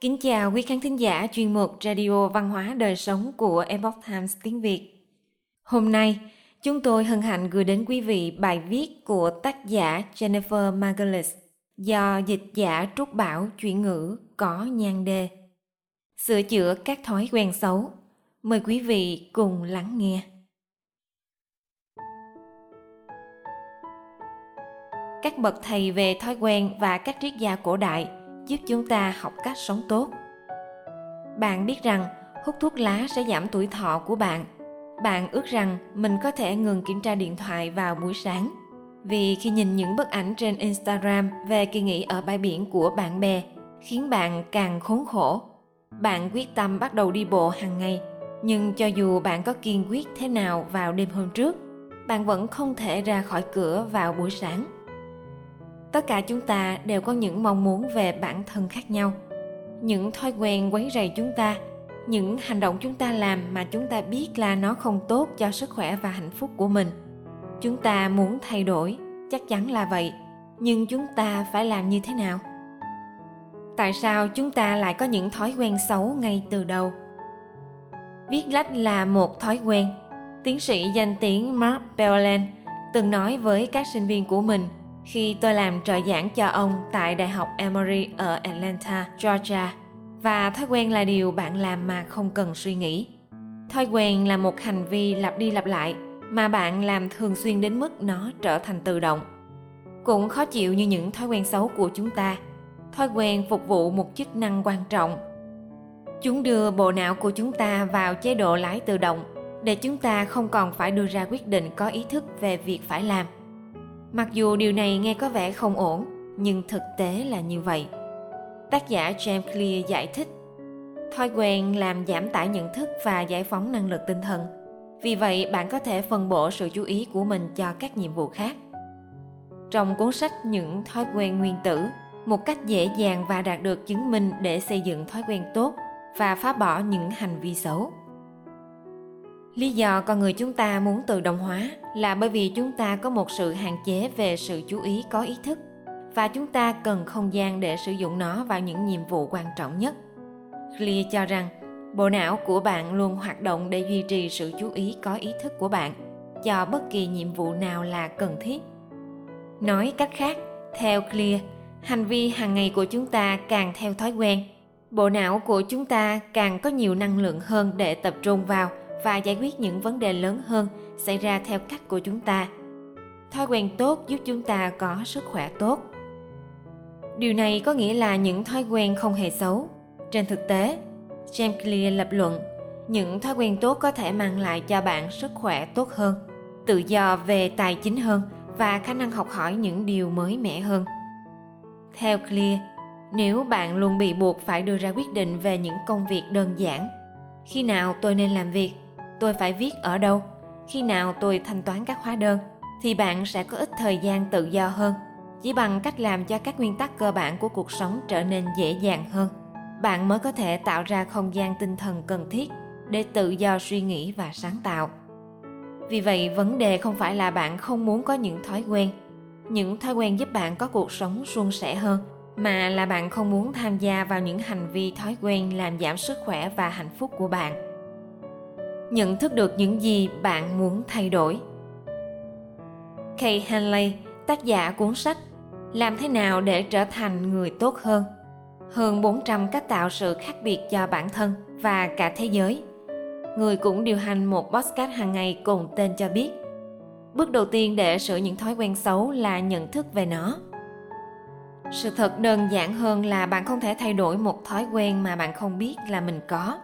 Kính chào quý khán thính giả chuyên mục Radio Văn hóa Đời Sống của Epoch Times tiếng Việt. Hôm nay, chúng tôi hân hạnh gửi đến quý vị bài viết của tác giả Jennifer Margulis do dịch giả Trúc Bảo chuyển ngữ có nhan đề. Sửa chữa các thói quen xấu. Mời quý vị cùng lắng nghe. Các bậc thầy về thói quen và các triết gia cổ đại giúp chúng ta học cách sống tốt. Bạn biết rằng hút thuốc lá sẽ giảm tuổi thọ của bạn. Bạn ước rằng mình có thể ngừng kiểm tra điện thoại vào buổi sáng vì khi nhìn những bức ảnh trên Instagram về kỳ nghỉ ở bãi biển của bạn bè khiến bạn càng khốn khổ. Bạn quyết tâm bắt đầu đi bộ hàng ngày, nhưng cho dù bạn có kiên quyết thế nào vào đêm hôm trước, bạn vẫn không thể ra khỏi cửa vào buổi sáng. Tất cả chúng ta đều có những mong muốn về bản thân khác nhau. Những thói quen quấy rầy chúng ta, những hành động chúng ta làm mà chúng ta biết là nó không tốt cho sức khỏe và hạnh phúc của mình – chúng ta muốn thay đổi chắc chắn là vậy nhưng chúng ta phải làm như thế nào? Tại sao chúng ta lại có những thói quen xấu ngay từ đầu? Viết lách là một thói quen. Tiến sĩ danh tiếng mark Belland từng nói với các sinh viên của mình khi tôi làm trợ giảng cho ông tại Đại học Emory ở Atlanta, Georgia. Và thói quen là điều bạn làm mà không cần suy nghĩ. Thói quen là một hành vi lặp đi lặp lại mà bạn làm thường xuyên đến mức nó trở thành tự động cũng khó chịu như những thói quen xấu của chúng ta thói quen phục vụ một chức năng quan trọng chúng đưa bộ não của chúng ta vào chế độ lái tự động để chúng ta không còn phải đưa ra quyết định có ý thức về việc phải làm mặc dù điều này nghe có vẻ không ổn, nhưng thực tế là như vậy. Tác giả james clear giải thích, thói quen làm giảm tải nhận thức và giải phóng năng lực tinh thần. Vì vậy, bạn có thể phân bổ sự chú ý của mình cho các nhiệm vụ khác. Trong cuốn sách những thói quen nguyên tử, một cách dễ dàng và đạt được chứng minh để xây dựng thói quen tốt và phá bỏ những hành vi xấu lý do con người chúng ta muốn tự động hóa là bởi vì chúng ta có một sự hạn chế về sự chú ý, có ý thức. Và chúng ta cần không gian để sử dụng nó vào những nhiệm vụ quan trọng nhất. Clear cho rằng, bộ não của bạn luôn hoạt động để duy trì sự chú ý, có ý thức của bạn cho bất kỳ nhiệm vụ nào là cần thiết. Nói cách khác, theo clear, hành vi hàng ngày của chúng ta càng theo thói quen, bộ não của chúng ta càng có nhiều năng lượng hơn để tập trung vào và giải quyết những vấn đề lớn hơn xảy ra theo cách của chúng ta. Thói quen tốt giúp chúng ta có sức khỏe tốt. Điều này có nghĩa là những thói quen không hề xấu. Trên thực tế James Clear lập luận, những thói quen tốt có thể mang lại cho bạn sức khỏe tốt hơn, tự do về tài chính hơn và khả năng học hỏi những điều mới mẻ hơn. Theo Clear, nếu bạn luôn bị buộc phải đưa ra quyết định về những công việc đơn giản, khi nào tôi nên làm việc, tôi phải viết ở đâu, khi nào tôi thanh toán các hóa đơn, thì bạn sẽ có ít thời gian tự do hơn, chỉ bằng cách làm cho các nguyên tắc cơ bản của cuộc sống trở nên dễ dàng hơn. Bạn mới có thể tạo ra không gian tinh thần cần thiết để tự do suy nghĩ và sáng tạo. Vì vậy vấn đề không phải là bạn không muốn có những thói quen. Những thói quen giúp bạn có cuộc sống suôn sẻ hơn mà là bạn không muốn tham gia vào những hành vi thói quen làm giảm sức khỏe và hạnh phúc của bạn nhận thức được những gì bạn muốn thay đổi kay hanley, tác giả cuốn sách làm thế nào để trở thành người tốt hơn hơn 400 cách tạo sự khác biệt cho bản thân và cả thế giới. Người cũng điều hành một podcast hàng ngày cùng tên cho biết. Bước đầu tiên để sửa những thói quen xấu là nhận thức về nó. Sự thật đơn giản hơn là bạn không thể thay đổi một thói quen mà bạn không biết là mình có.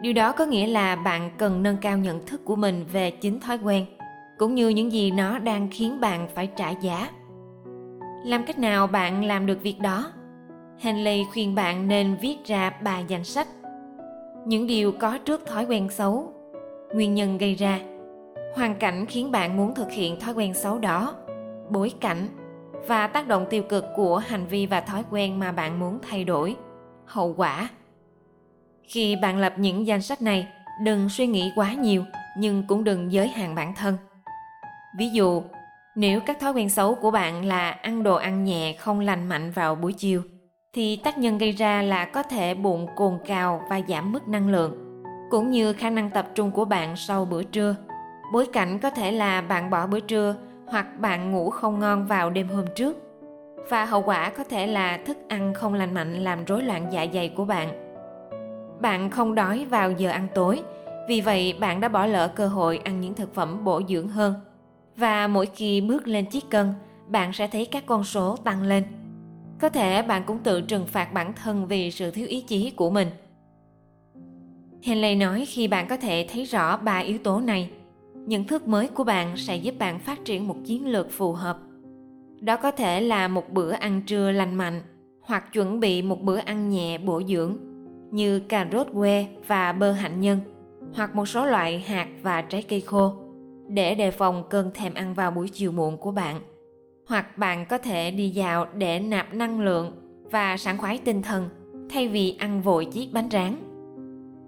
Điều đó có nghĩa là bạn cần nâng cao nhận thức của mình về chính thói quen, cũng như những gì nó đang khiến bạn phải trả giá. Làm cách nào bạn làm được việc đó? Henley khuyên bạn nên viết ra ba danh sách. Những điều có trước thói quen xấu, nguyên nhân gây ra, hoàn cảnh khiến bạn muốn thực hiện thói quen xấu đó, bối cảnh và tác động tiêu cực của hành vi và thói quen mà bạn muốn thay đổi, hậu quả. Khi bạn lập những danh sách này, đừng suy nghĩ quá nhiều nhưng cũng đừng giới hạn bản thân. Ví dụ, nếu các thói quen xấu của bạn là ăn đồ ăn nhẹ không lành mạnh vào buổi chiều, thì tác nhân gây ra là có thể bụng cồn cào và giảm mức năng lượng cũng như khả năng tập trung của bạn sau bữa trưa bối cảnh có thể là bạn bỏ bữa trưa hoặc bạn ngủ không ngon vào đêm hôm trước và hậu quả có thể là thức ăn không lành mạnh làm rối loạn dạ dày của bạn bạn không đói vào giờ ăn tối. Vì vậy, bạn đã bỏ lỡ cơ hội ăn những thực phẩm bổ dưỡng hơn. Và mỗi khi bước lên chiếc cân, bạn sẽ thấy các con số tăng lên. Có thể bạn cũng tự trừng phạt bản thân vì sự thiếu ý chí của mình. Henley nói khi bạn có thể thấy rõ ba yếu tố này, nhận thức mới của bạn sẽ giúp bạn phát triển một chiến lược phù hợp. Đó có thể là một bữa ăn trưa lành mạnh hoặc chuẩn bị một bữa ăn nhẹ bổ dưỡng như cà rốt que và bơ hạnh nhân, hoặc một số loại hạt và trái cây khô, để đề phòng cơn thèm ăn vào buổi chiều muộn của bạn. Hoặc bạn có thể đi dạo để nạp năng lượng và sảng khoái tinh thần, thay vì ăn vội chiếc bánh rán.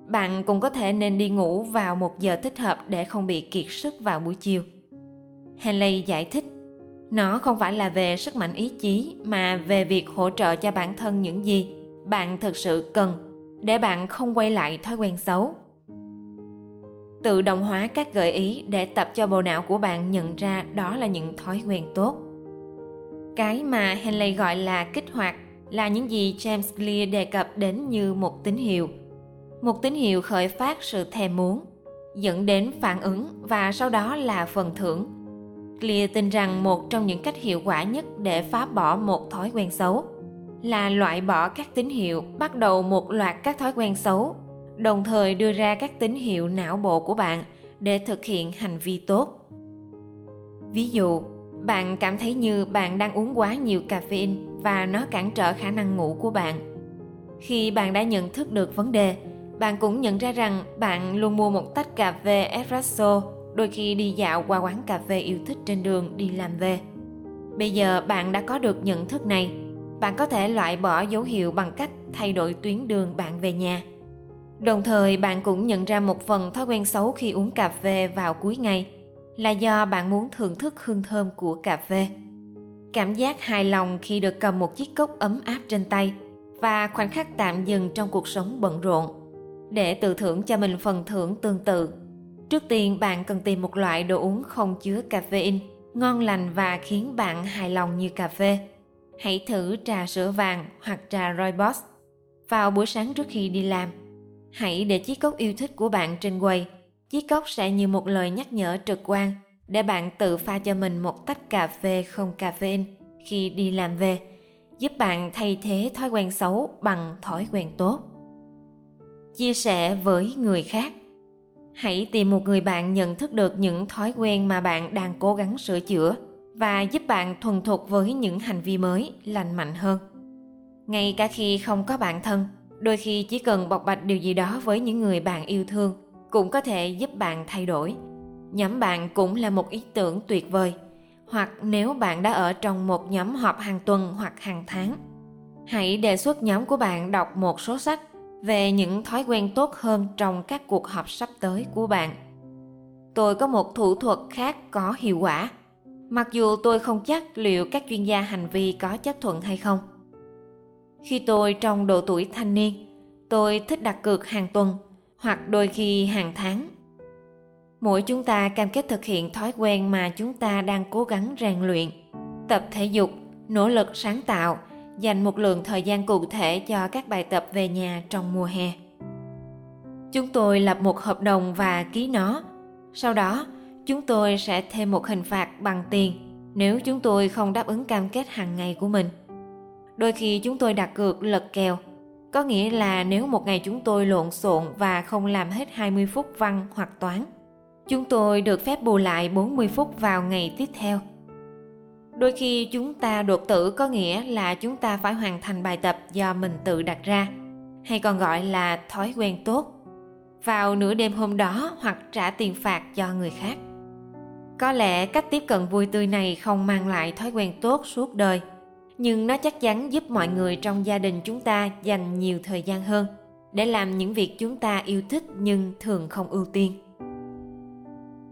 Bạn cũng có thể nên đi ngủ vào một giờ thích hợp để không bị kiệt sức vào buổi chiều. Henley giải thích, nó không phải là về sức mạnh ý chí, mà về việc hỗ trợ cho bản thân những gì bạn thực sự cần để bạn không quay lại thói quen xấu. Tự động hóa các gợi ý để tập cho bộ não của bạn nhận ra đó là những thói quen tốt. Cái mà henley gọi là kích hoạt là những gì james clear đề cập đến như một tín hiệu. Một tín hiệu khởi phát sự thèm muốn, dẫn đến phản ứng và sau đó là phần thưởng. Clear tin rằng một trong những cách hiệu quả nhất để phá bỏ một thói quen xấu là loại bỏ các tín hiệu, bắt đầu một loạt các thói quen xấu, đồng thời đưa ra các tín hiệu não bộ của bạn để thực hiện hành vi tốt. Ví dụ, bạn cảm thấy như bạn đang uống quá nhiều caffeine và nó cản trở khả năng ngủ của bạn. Khi bạn đã nhận thức được vấn đề, bạn cũng nhận ra rằng bạn luôn mua một tách cà phê espresso, đôi khi đi dạo qua quán cà phê yêu thích trên đường đi làm về. Bây giờ bạn đã có được nhận thức này bạn có thể loại bỏ dấu hiệu bằng cách thay đổi tuyến đường bạn về nhà. Đồng thời, bạn cũng nhận ra một phần thói quen xấu khi uống cà phê vào cuối ngày là do bạn muốn thưởng thức hương thơm của cà phê. Cảm giác hài lòng khi được cầm một chiếc cốc ấm áp trên tay và khoảnh khắc tạm dừng trong cuộc sống bận rộn để tự thưởng cho mình phần thưởng tương tự. Trước tiên, bạn cần tìm một loại đồ uống không chứa caffeine ngon lành và khiến bạn hài lòng như cà phê hãy thử trà sữa vàng hoặc trà rooibos vào buổi sáng trước khi đi làm. Hãy để chiếc cốc yêu thích của bạn trên quầy. Chiếc cốc sẽ như một lời nhắc nhở trực quan để bạn tự pha cho mình một tách cà phê không caffeine khi đi làm về, giúp bạn thay thế thói quen xấu bằng thói quen tốt. Chia sẻ với người khác. Hãy tìm một người bạn nhận thức được những thói quen mà bạn đang cố gắng sửa chữa và giúp bạn thuần thục với những hành vi mới, lành mạnh hơn. Ngay cả khi không có bạn thân, đôi khi chỉ cần bộc bạch điều gì đó với những người bạn yêu thương cũng có thể giúp bạn thay đổi. Nhóm bạn cũng là một ý tưởng tuyệt vời, hoặc nếu bạn đã ở trong một nhóm họp hàng tuần hoặc hàng tháng, hãy đề xuất nhóm của bạn đọc một số sách về những thói quen tốt hơn trong các cuộc họp sắp tới của bạn. Tôi có một thủ thuật khác có hiệu quả mặc dù tôi không chắc liệu các chuyên gia hành vi có chấp thuận hay không. Khi tôi trong độ tuổi thanh niên, tôi thích đặt cược hàng tuần hoặc đôi khi hàng tháng. Mỗi chúng ta cam kết thực hiện thói quen mà chúng ta đang cố gắng rèn luyện, tập thể dục, nỗ lực sáng tạo, dành một lượng thời gian cụ thể cho các bài tập về nhà trong mùa hè. Chúng tôi lập một hợp đồng và ký nó. Sau đó chúng tôi sẽ thêm một hình phạt bằng tiền nếu chúng tôi không đáp ứng cam kết hàng ngày của mình đôi khi chúng tôi đặt cược lật kèo có nghĩa là nếu một ngày chúng tôi lộn xộn và không làm hết 20 phút văn hoặc toán, chúng tôi được phép bù lại 40 phút vào ngày tiếp theo. Đôi khi chúng ta đột tử có nghĩa là chúng ta phải hoàn thành bài tập do mình tự đặt ra, hay còn gọi là thói quen tốt, vào nửa đêm hôm đó hoặc trả tiền phạt cho người khác. Có lẽ cách tiếp cận vui tươi này không mang lại thói quen tốt suốt đời – nhưng nó chắc chắn giúp mọi người trong gia đình chúng ta dành nhiều thời gian hơn để làm những việc chúng ta yêu thích nhưng thường không ưu tiên.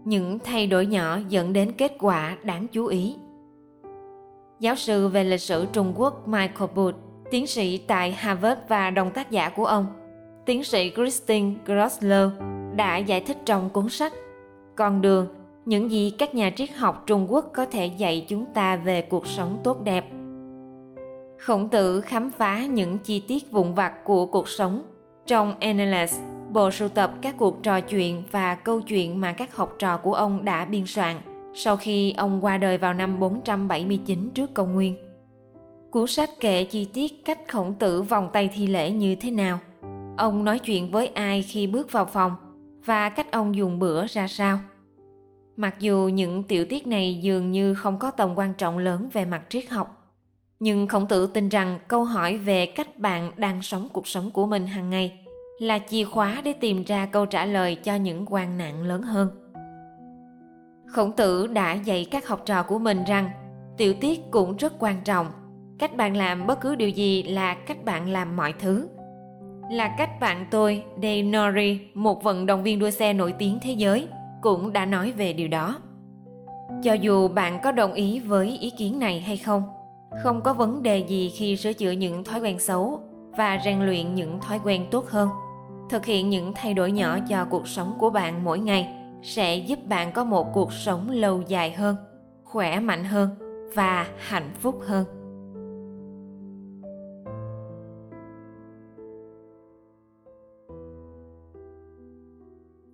Những thay đổi nhỏ dẫn đến kết quả đáng chú ý. Giáo sư về lịch sử trung quốc michael booth tiến sĩ tại Harvard và đồng tác giả của ông, tiến sĩ Christine Grossler đã giải thích trong cuốn sách Con đường, những gì các nhà triết học Trung Quốc có thể dạy chúng ta về cuộc sống tốt đẹp. Khổng tử khám phá những chi tiết vụn vặt của cuộc sống trong Annales, bộ sưu tập các cuộc trò chuyện và câu chuyện mà các học trò của ông đã biên soạn sau khi ông qua đời vào năm 479 trước công nguyên. Cuốn sách kể chi tiết cách khổng tử vòng tay thi lễ như thế nào, ông nói chuyện với ai khi bước vào phòng và cách ông dùng bữa ra sao. Mặc dù những tiểu tiết này dường như không có tầm quan trọng lớn về mặt triết học, nhưng khổng tử tin rằng câu hỏi về cách bạn đang sống cuộc sống của mình hàng ngày là chìa khóa để tìm ra câu trả lời cho những quan nạn lớn hơn. Khổng tử đã dạy các học trò của mình rằng tiểu tiết cũng rất quan trọng. Cách bạn làm bất cứ điều gì là cách bạn làm mọi thứ. Là cách bạn tôi, Dave Norrie, một vận động viên đua xe nổi tiếng thế giới, cũng đã nói về điều đó. Cho dù bạn có đồng ý với ý kiến này hay không, không có vấn đề gì khi sửa chữa những thói quen xấu và rèn luyện những thói quen tốt hơn. Thực hiện những thay đổi nhỏ cho cuộc sống của bạn mỗi ngày – sẽ giúp bạn có một cuộc sống lâu dài hơn khỏe mạnh hơn và hạnh phúc hơn